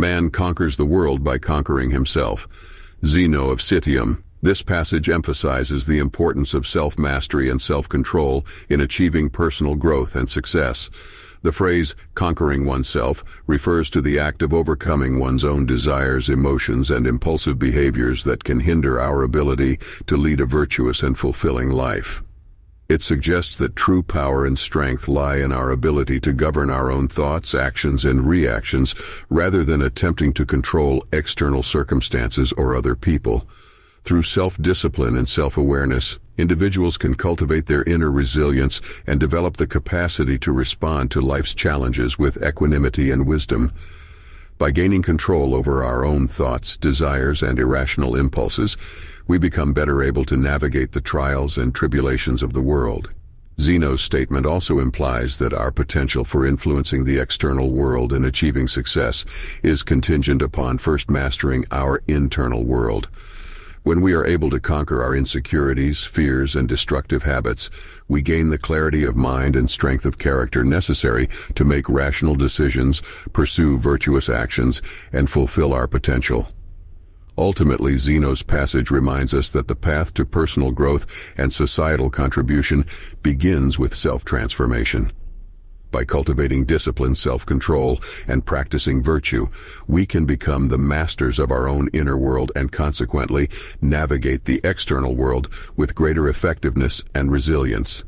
Man conquers the world by conquering himself. Zeno of Citium. This passage emphasizes the importance of self-mastery and self-control in achieving personal growth and success. The phrase conquering oneself refers to the act of overcoming one's own desires, emotions, and impulsive behaviors that can hinder our ability to lead a virtuous and fulfilling life. It suggests that true power and strength lie in our ability to govern our own thoughts, actions, and reactions rather than attempting to control external circumstances or other people. Through self-discipline and self-awareness, individuals can cultivate their inner resilience and develop the capacity to respond to life's challenges with equanimity and wisdom. By gaining control over our own thoughts, desires, and irrational impulses, we become better able to navigate the trials and tribulations of the world. Zeno's statement also implies that our potential for influencing the external world and achieving success is contingent upon first mastering our internal world. When we are able to conquer our insecurities, fears, and destructive habits, we gain the clarity of mind and strength of character necessary to make rational decisions, pursue virtuous actions, and fulfill our potential. Ultimately, Zeno's passage reminds us that the path to personal growth and societal contribution begins with self-transformation. By cultivating discipline, self-control, and practicing virtue, we can become the masters of our own inner world and consequently navigate the external world with greater effectiveness and resilience.